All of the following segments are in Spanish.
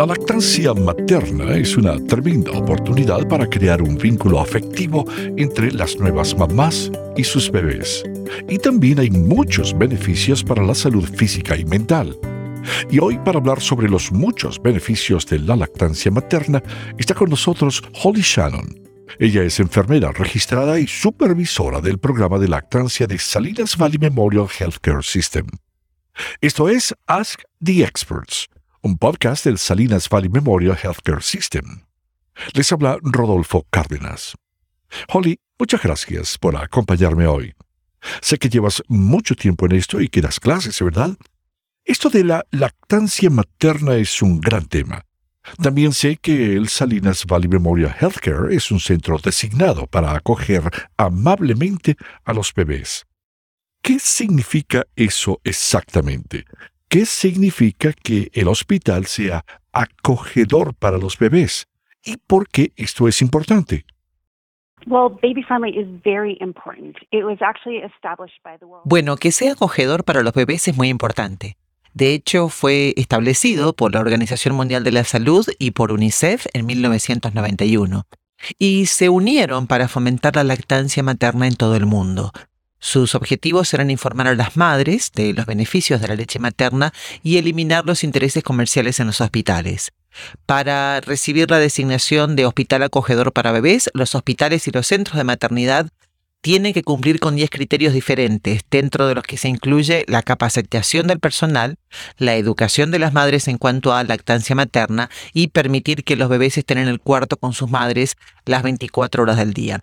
La lactancia materna es una tremenda oportunidad para crear un vínculo afectivo entre las nuevas mamás y sus bebés. Y también hay muchos beneficios para la salud física y mental. Y hoy para hablar sobre los muchos beneficios de la lactancia materna está con nosotros Holly Shannon. Ella es enfermera registrada y supervisora del programa de lactancia de Salinas Valley Memorial Healthcare System. Esto es Ask the Experts, un podcast del Salinas Valley Memorial Healthcare System. Les habla Rodolfo Cárdenas. Holly, muchas gracias por acompañarme hoy. Sé que llevas mucho tiempo en esto y que das clases, ¿verdad? Esto de la lactancia materna es un gran tema. También sé que el Salinas Valley Memorial Healthcare es un centro designado para acoger amablemente a los bebés. ¿Qué significa eso exactamente? ¿Qué significa que el hospital sea acogedor para los bebés? ¿Y por qué esto es importante? Bueno, que sea acogedor para los bebés es muy importante. De hecho, fue establecido por la Organización Mundial de la Salud y por UNICEF en 1991. Y se unieron para fomentar la lactancia materna en todo el mundo. Sus objetivos eran informar a las madres de los beneficios de la leche materna y eliminar los intereses comerciales en los hospitales. Para recibir la designación de hospital acogedor para bebés, los hospitales y los centros de maternidad tienen que cumplir con 10 criterios diferentes, dentro de los que se incluye la capacitación del personal, la educación de las madres en cuanto a lactancia materna y permitir que los bebés estén en el cuarto con sus madres las 24 horas del día.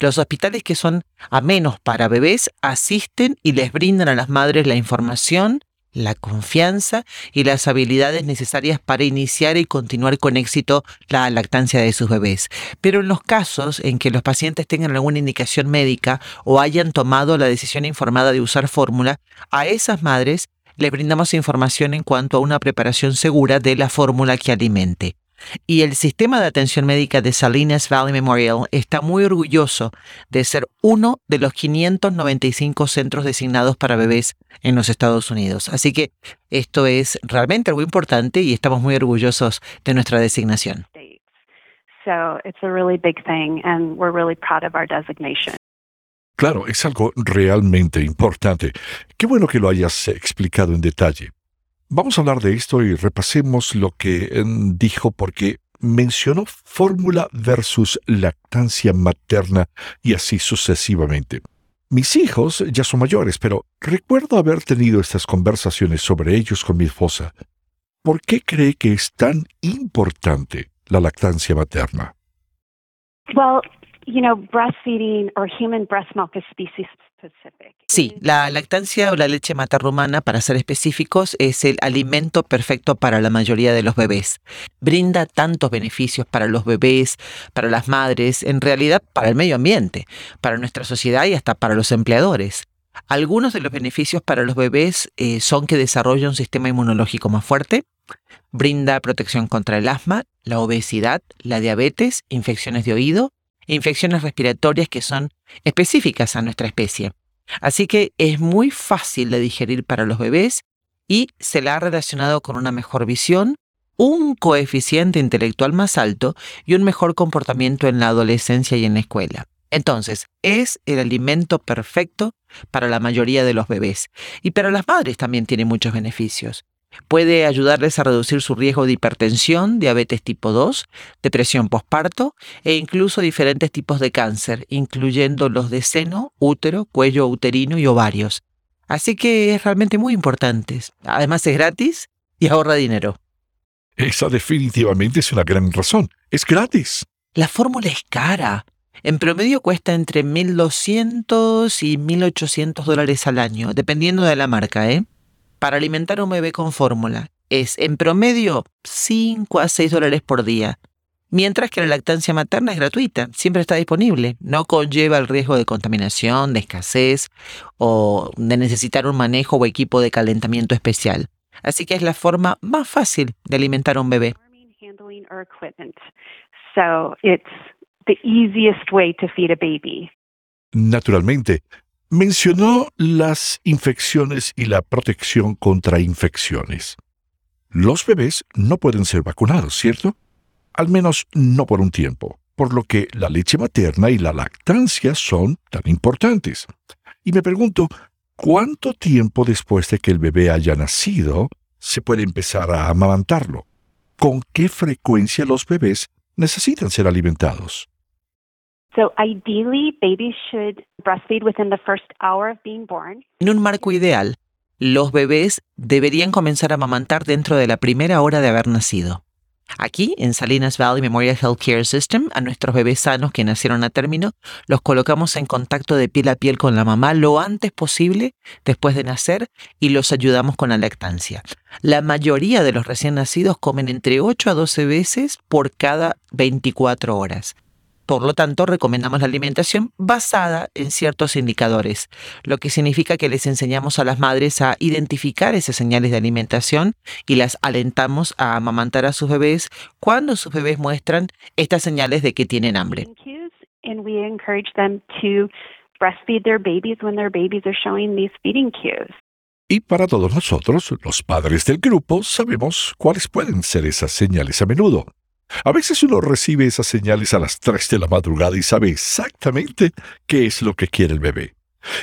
Los hospitales que son a menos para bebés asisten y les brindan a las madres la información, la confianza y las habilidades necesarias para iniciar y continuar con éxito la lactancia de sus bebés. Pero en los casos en que los pacientes tengan alguna indicación médica o hayan tomado la decisión informada de usar fórmula, a esas madres les brindamos información en cuanto a una preparación segura de la fórmula que alimente. Y el sistema de atención médica de Salinas Valley Memorial está muy orgulloso de ser uno de los 595 centros designados para bebés en los Estados Unidos. Así que esto es realmente algo importante y estamos muy orgullosos de nuestra designación. Claro, es algo realmente importante. Qué bueno que lo hayas explicado en detalle. Vamos a hablar de esto y repasemos lo que em, dijo porque mencionó fórmula versus lactancia materna y así sucesivamente. Mis hijos ya son mayores, pero recuerdo haber tenido estas conversaciones sobre ellos con mi esposa. ¿Por qué cree que es tan importante la lactancia materna? You know, breastfeeding or human breast milk is species Sí, la lactancia o la leche materna humana, para ser específicos, es el alimento perfecto para la mayoría de los bebés. Brinda tantos beneficios para los bebés, para las madres, en realidad para el medio ambiente, para nuestra sociedad y hasta para los empleadores. Algunos de los beneficios para los bebés eh, son que desarrolla un sistema inmunológico más fuerte, brinda protección contra el asma, la obesidad, la diabetes, infecciones de oído, infecciones respiratorias que son específicas a nuestra especie. Así que es muy fácil de digerir para los bebés y se la ha relacionado con una mejor visión, un coeficiente intelectual más alto y un mejor comportamiento en la adolescencia y en la escuela. Entonces, es el alimento perfecto para la mayoría de los bebés. Y para las madres también tiene muchos beneficios. Puede ayudarles a reducir su riesgo de hipertensión, diabetes tipo 2, depresión postparto e incluso diferentes tipos de cáncer, incluyendo los de seno, útero, cuello uterino y ovarios. Así que es realmente muy importante. Además es gratis y ahorra dinero. Esa definitivamente es una gran razón. Es gratis. La fórmula es cara. En promedio cuesta entre 1.200 y 1.800 dólares al año, dependiendo de la marca, ¿eh? Para alimentar a un bebé con fórmula es en promedio 5 a 6 dólares por día, mientras que la lactancia materna es gratuita, siempre está disponible, no conlleva el riesgo de contaminación, de escasez o de necesitar un manejo o equipo de calentamiento especial. Así que es la forma más fácil de alimentar a un bebé. Naturalmente, mencionó las infecciones y la protección contra infecciones. Los bebés no pueden ser vacunados, ¿cierto? Al menos no por un tiempo, por lo que la leche materna y la lactancia son tan importantes. Y me pregunto, ¿cuánto tiempo después de que el bebé haya nacido se puede empezar a amamantarlo? ¿Con qué frecuencia los bebés necesitan ser alimentados? En un marco ideal, los bebés deberían comenzar a amamantar dentro de la primera hora de haber nacido. Aquí, en Salinas Valley Memorial Health Care System, a nuestros bebés sanos que nacieron a término, los colocamos en contacto de piel a piel con la mamá lo antes posible después de nacer y los ayudamos con la lactancia. La mayoría de los recién nacidos comen entre 8 a 12 veces por cada 24 horas. Por lo tanto, recomendamos la alimentación basada en ciertos indicadores, lo que significa que les enseñamos a las madres a identificar esas señales de alimentación y las alentamos a amamantar a sus bebés cuando sus bebés muestran estas señales de que tienen hambre. Y para todos nosotros, los padres del grupo, sabemos cuáles pueden ser esas señales a menudo. A veces uno recibe esas señales a las 3 de la madrugada y sabe exactamente qué es lo que quiere el bebé.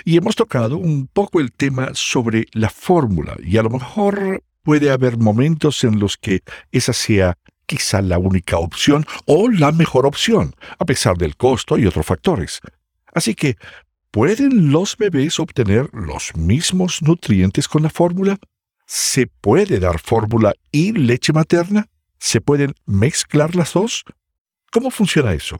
Y hemos tocado un poco el tema sobre la fórmula y a lo mejor puede haber momentos en los que esa sea quizá la única opción o la mejor opción, a pesar del costo y otros factores. Así que, ¿pueden los bebés obtener los mismos nutrientes con la fórmula? ¿Se puede dar fórmula y leche materna? ¿Se pueden mezclar las dos? ¿Cómo funciona eso?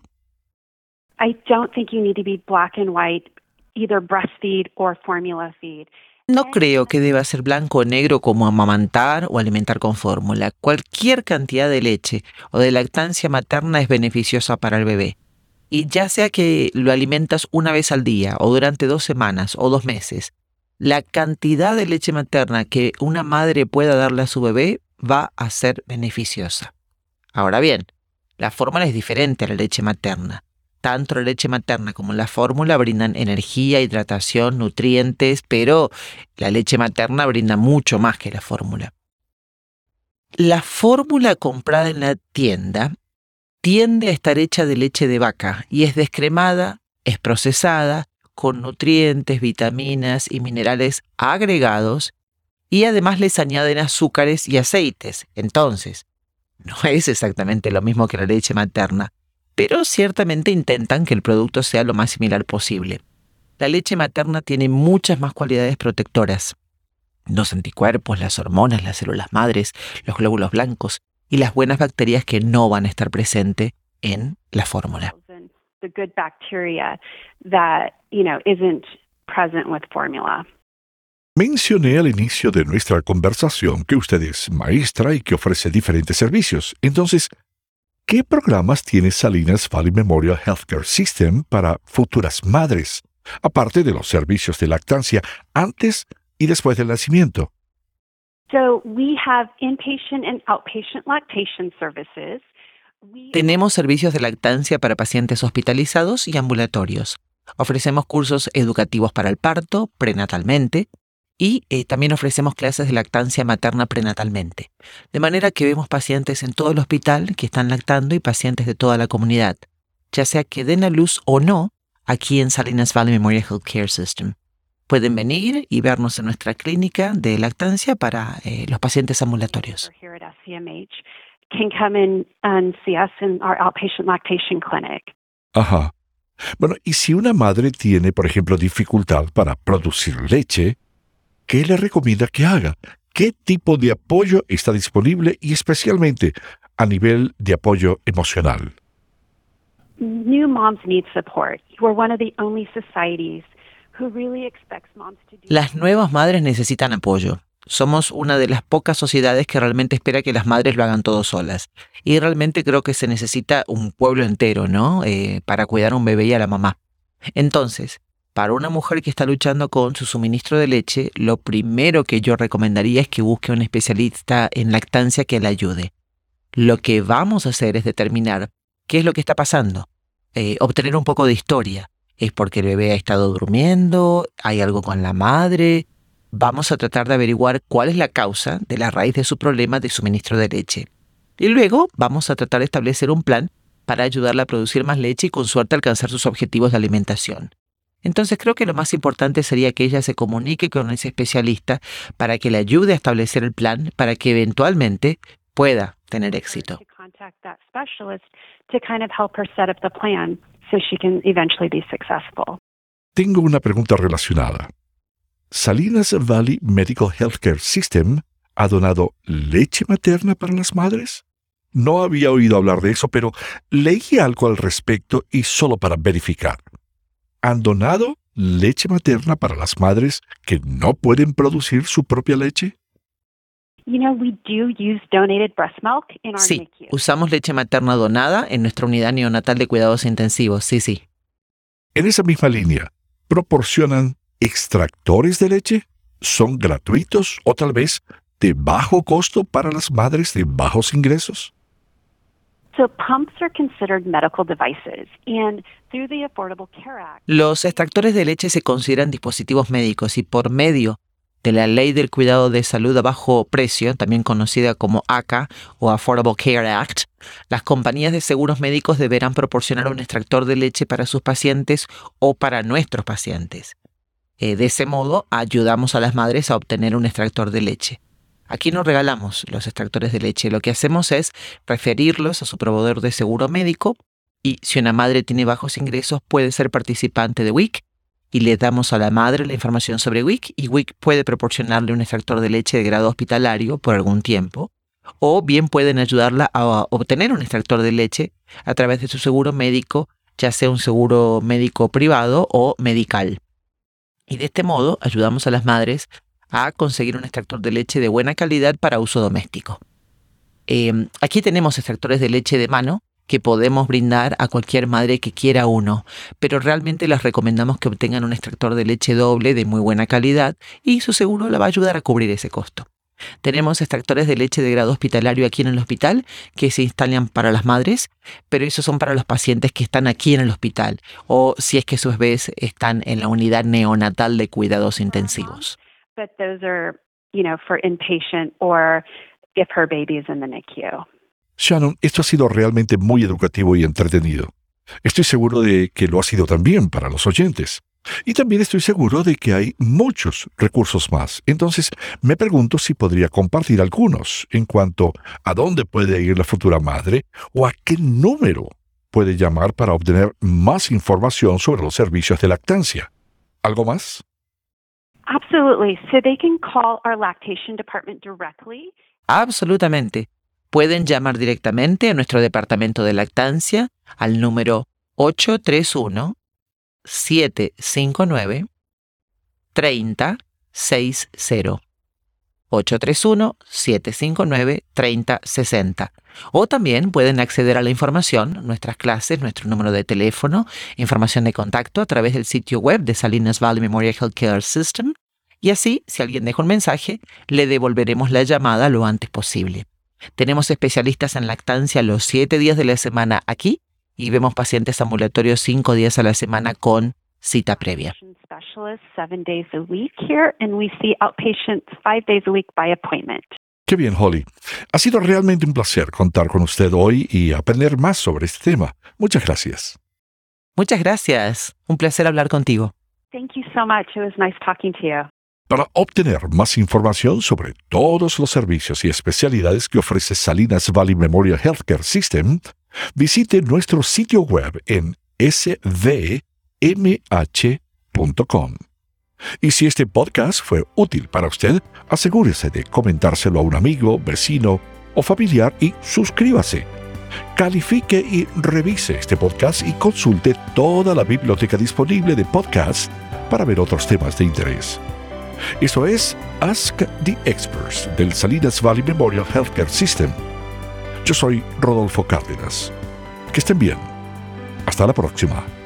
No creo que deba ser blanco o negro como amamantar o alimentar con fórmula. Cualquier cantidad de leche o de lactancia materna es beneficiosa para el bebé. Y ya sea que lo alimentas una vez al día o durante dos semanas o dos meses, la cantidad de leche materna que una madre pueda darle a su bebé va a ser beneficiosa. Ahora bien, la fórmula es diferente a la leche materna. Tanto la leche materna como la fórmula brindan energía, hidratación, nutrientes, pero la leche materna brinda mucho más que la fórmula. La fórmula comprada en la tienda tiende a estar hecha de leche de vaca y es descremada, es procesada, con nutrientes, vitaminas y minerales agregados y además les añaden azúcares y aceites. Entonces, no es exactamente lo mismo que la leche materna, pero ciertamente intentan que el producto sea lo más similar posible. La leche materna tiene muchas más cualidades protectoras. Los anticuerpos, las hormonas, las células madres, los glóbulos blancos y las buenas bacterias que no van a estar presentes en la fórmula. Mencioné al inicio de nuestra conversación que usted es maestra y que ofrece diferentes servicios. Entonces, ¿qué programas tiene Salinas Valley Memorial Healthcare System para futuras madres, aparte de los servicios de lactancia antes y después del nacimiento? Tenemos servicios de lactancia para pacientes hospitalizados y ambulatorios. Ofrecemos cursos educativos para el parto, prenatalmente, y eh, también ofrecemos clases de lactancia materna prenatalmente. De manera que vemos pacientes en todo el hospital que están lactando y pacientes de toda la comunidad, ya sea que den a luz o no aquí en Salinas Valley Memorial Health Care System. Pueden venir y vernos en nuestra clínica de lactancia para eh, los pacientes ambulatorios. Ajá. Bueno, y si una madre tiene, por ejemplo, dificultad para producir leche, ¿qué le recomienda que haga? ¿Qué tipo de apoyo está disponible y especialmente a nivel de apoyo emocional? Las nuevas madres necesitan apoyo. Somos una de las pocas sociedades que realmente espera que las madres lo hagan todo solas. Y realmente creo que se necesita un pueblo entero, ¿no? Eh, para cuidar a un bebé y a la mamá. Entonces, para una mujer que está luchando con su suministro de leche, lo primero que yo recomendaría es que busque un especialista en lactancia que la ayude. Lo que vamos a hacer es determinar qué es lo que está pasando, eh, obtener un poco de historia. ¿Es porque el bebé ha estado durmiendo? ¿Hay algo con la madre? vamos a tratar de averiguar cuál es la causa de la raíz de su problema de suministro de leche. Y luego vamos a tratar de establecer un plan para ayudarla a producir más leche y con suerte alcanzar sus objetivos de alimentación. Entonces creo que lo más importante sería que ella se comunique con ese especialista para que le ayude a establecer el plan para que eventualmente pueda tener éxito. Tengo una pregunta relacionada. ¿Salinas Valley Medical Healthcare System ha donado leche materna para las madres? No había oído hablar de eso, pero leí algo al respecto y solo para verificar. ¿Han donado leche materna para las madres que no pueden producir su propia leche? Sí, usamos leche materna donada en nuestra unidad neonatal de cuidados intensivos, sí, sí. En esa misma línea, ¿proporcionan extractores de leche? ¿Son gratuitos o tal vez de bajo costo para las madres de bajos ingresos? Los extractores de leche se consideran dispositivos médicos y por medio de la Ley del Cuidado de Salud a Bajo Precio, también conocida como ACA o Affordable Care Act, las compañías de seguros médicos deberán proporcionar un extractor de leche para sus pacientes o para nuestros pacientes. Eh, de ese modo, ayudamos a las madres a obtener un extractor de leche. Aquí no regalamos los extractores de leche, lo que hacemos es referirlos a su proveedor de seguro médico y si una madre tiene bajos ingresos puede ser participante de WIC y le damos a la madre la información sobre WIC y WIC puede proporcionarle un extractor de leche de grado hospitalario por algún tiempo o bien pueden ayudarla a obtener un extractor de leche a través de su seguro médico, ya sea un seguro médico privado o medical. Y de este modo ayudamos a las madres a conseguir un extractor de leche de buena calidad para uso doméstico. Em, aquí tenemos extractores de leche de mano que podemos brindar a cualquier madre que quiera uno, pero realmente les recomendamos que obtengan un extractor de leche doble de muy buena calidad y su seguro la va a ayudar a cubrir ese costo. Tenemos extractores de leche de grado hospitalario aquí en el hospital que se instalan para las madres, pero esos son para los pacientes que están aquí en el hospital o si es que sus bebés están en la unidad neonatal de cuidados intensivos but those are, you know, for inpatient or if her baby is in the NICU. Shannon, esto ha sido realmente muy educativo y entretenido. Estoy seguro de que lo ha sido también para los oyentes. Y también estoy seguro de que hay muchos recursos más. Entonces, me pregunto si podría compartir algunos en cuanto a dónde puede ir la futura madre o a qué número puede llamar para obtener más información sobre los servicios de lactancia. ¿Algo más? Absolutely. So they can call our lactation department directly. Absolutamente. Pueden llamar directamente a nuestro departamento de lactancia al número 831 759 3060. 831-759-3060. O también pueden acceder a la información, nuestras clases, nuestro número de teléfono, información de contacto a través del sitio web de Salinas Valley Memorial Healthcare System. Y así, si alguien deja un mensaje, le devolveremos la llamada lo antes posible. Tenemos especialistas en lactancia los siete días de la semana aquí y vemos pacientes ambulatorios cinco días a la semana con cita previa. Qué bien, Holly. Ha sido realmente un placer contar con usted hoy y aprender más sobre este tema. Muchas gracias. Muchas gracias. Un placer hablar contigo. Para obtener más información sobre todos los servicios y especialidades que ofrece Salinas Valley Memorial Healthcare System, visite nuestro sitio web en sv Y si este podcast fue útil para usted, asegúrese de comentárselo a un amigo, vecino o familiar y suscríbase. Califique y revise este podcast y consulte toda la biblioteca disponible de podcasts para ver otros temas de interés. Esto es Ask the Experts del Salinas Valley Memorial Healthcare System. Yo soy Rodolfo Cárdenas. Que estén bien. Hasta la próxima.